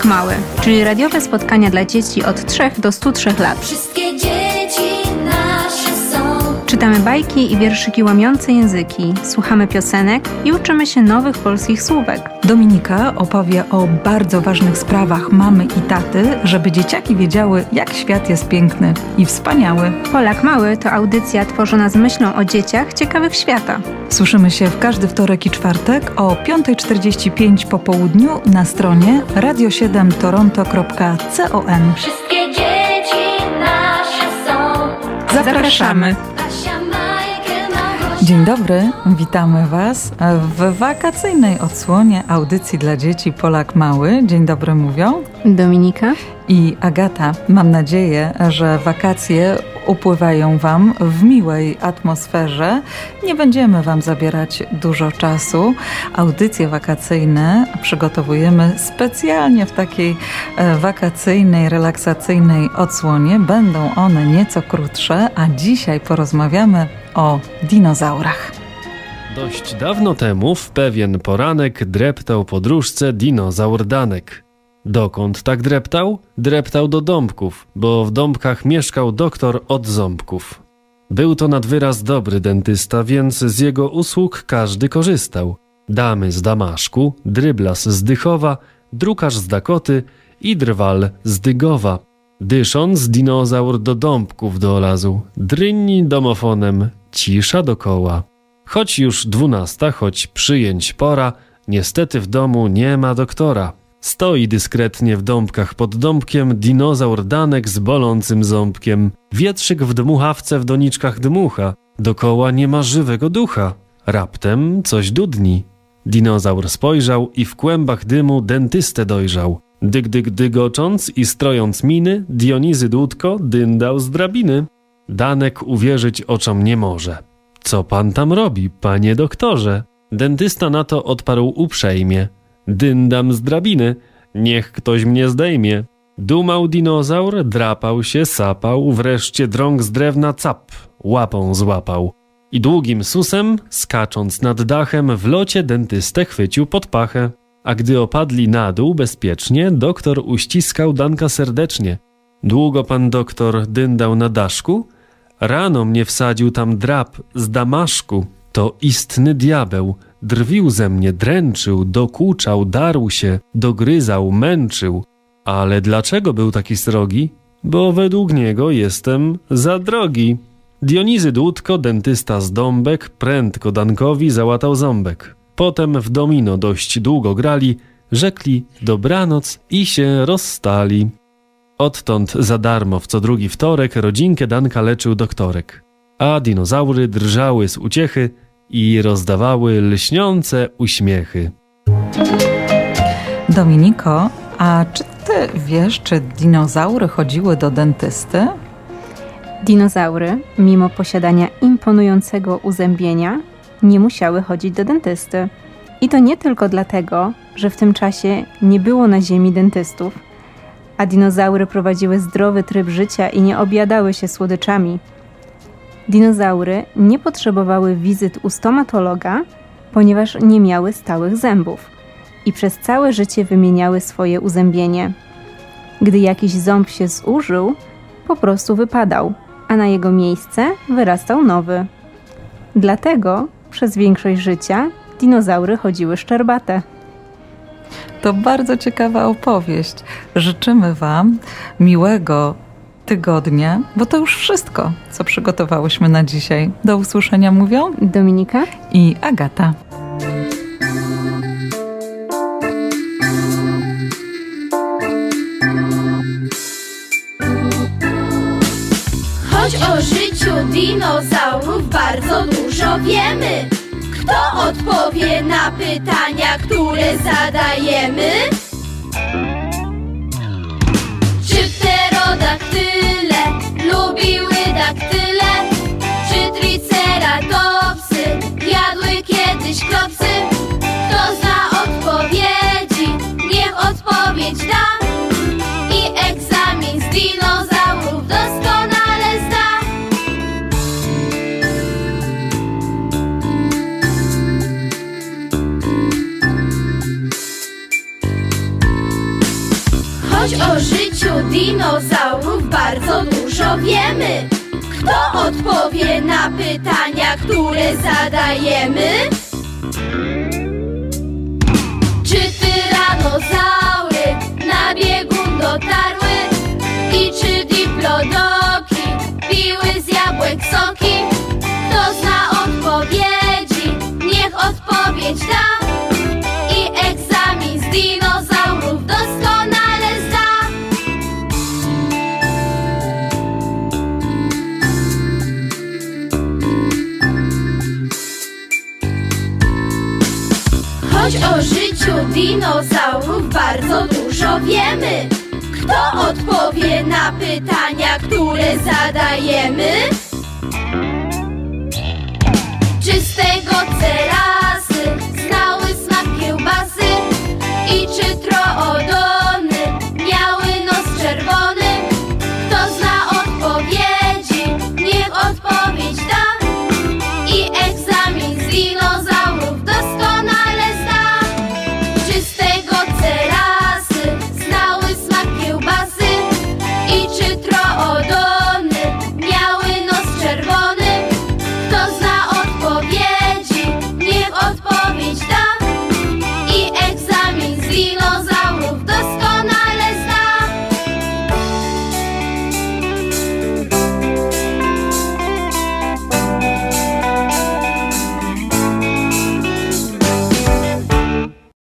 Polak Mały, czyli radiowe spotkania dla dzieci od 3 do 103 lat. Czytamy bajki i wierszyki łamiące języki, słuchamy piosenek i uczymy się nowych polskich słówek. Dominika opowie o bardzo ważnych sprawach mamy i taty, żeby dzieciaki wiedziały, jak świat jest piękny i wspaniały. Polak Mały to audycja tworzona z myślą o dzieciach ciekawych świata. Słyszymy się w każdy wtorek i czwartek o 5.45 po południu na stronie radio7toronto.com. Wszystkie dzieci nasze są. Zapraszamy. Dzień dobry, witamy Was w wakacyjnej odsłonie audycji dla dzieci Polak Mały. Dzień dobry mówią. Dominika? i Agata. Mam nadzieję, że wakacje upływają Wam w miłej atmosferze. Nie będziemy Wam zabierać dużo czasu. Audycje wakacyjne przygotowujemy specjalnie w takiej e, wakacyjnej, relaksacyjnej odsłonie. Będą one nieco krótsze, a dzisiaj porozmawiamy o dinozaurach. Dość dawno temu w pewien poranek dreptał podróżce dinozaur Danek. Dokąd tak dreptał? Dreptał do dąbków, bo w dąbkach mieszkał doktor od ząbków. Był to nad wyraz dobry dentysta, więc z jego usług każdy korzystał. Damy z Damaszku, dryblas z Dychowa, drukarz z Dakoty i drwal z Dygowa. Dysząc, dinozaur do dąbków dolazł, drynni domofonem, cisza dokoła. Choć już dwunasta, choć przyjęć pora, niestety w domu nie ma doktora. Stoi dyskretnie w dąbkach pod dąbkiem dinozaur Danek z bolącym ząbkiem. Wietrzyk w dmuchawce w doniczkach dmucha, dokoła nie ma żywego ducha. Raptem coś dudni. Dinozaur spojrzał i w kłębach dymu dentystę dojrzał. Dyg, dyg, dygocząc i strojąc miny, Dionizy Dudko dyndał z drabiny. Danek uwierzyć oczom nie może. Co pan tam robi, panie doktorze? Dentysta na to odparł uprzejmie. Dyndam z drabiny, niech ktoś mnie zdejmie. Dumał dinozaur, drapał się, sapał, wreszcie drąg z drewna cap, łapą złapał. I długim susem, skacząc nad dachem, w locie dentystę chwycił pod pachę. A gdy opadli na dół bezpiecznie, doktor uściskał Danka serdecznie. Długo pan doktor dyndał na daszku? Rano mnie wsadził tam drap z damaszku. To istny diabeł. Drwił ze mnie, dręczył, dokuczał, darł się, dogryzał, męczył. Ale dlaczego był taki srogi? Bo według niego jestem za drogi. Dionizy Dudko, dentysta z Dąbek, prędko Dankowi załatał ząbek. Potem w domino dość długo grali, rzekli dobranoc i się rozstali. Odtąd za darmo w co drugi wtorek rodzinkę Danka leczył doktorek. A dinozaury drżały z uciechy i rozdawały lśniące uśmiechy. Dominiko, a czy Ty wiesz, czy dinozaury chodziły do dentysty? Dinozaury, mimo posiadania imponującego uzębienia, nie musiały chodzić do dentysty. I to nie tylko dlatego, że w tym czasie nie było na Ziemi dentystów, a dinozaury prowadziły zdrowy tryb życia i nie objadały się słodyczami. Dinozaury nie potrzebowały wizyt u stomatologa, ponieważ nie miały stałych zębów i przez całe życie wymieniały swoje uzębienie. Gdy jakiś ząb się zużył, po prostu wypadał, a na jego miejsce wyrastał nowy. Dlatego przez większość życia dinozaury chodziły szczerbate. To bardzo ciekawa opowieść. Życzymy Wam miłego tygodnia, bo to już wszystko, co przygotowałyśmy na dzisiaj. Do usłyszenia mówią Dominika? i Agata. Choć o życiu dinozaurów bardzo dużo wiemy. Kto odpowie na pytania, które zadajemy? siły daktylu. Dinozaurów bardzo dużo wiemy. Kto odpowie na pytania, które zadajemy? Czy tyranozaury na biegun dotarły? I czy diplodoki piły z jabłek soki? Kto zna odpowiedzi, niech odpowiedź da Choć o życiu dinozaurów bardzo dużo wiemy. Kto odpowie na pytania, które zadajemy? Czystego cera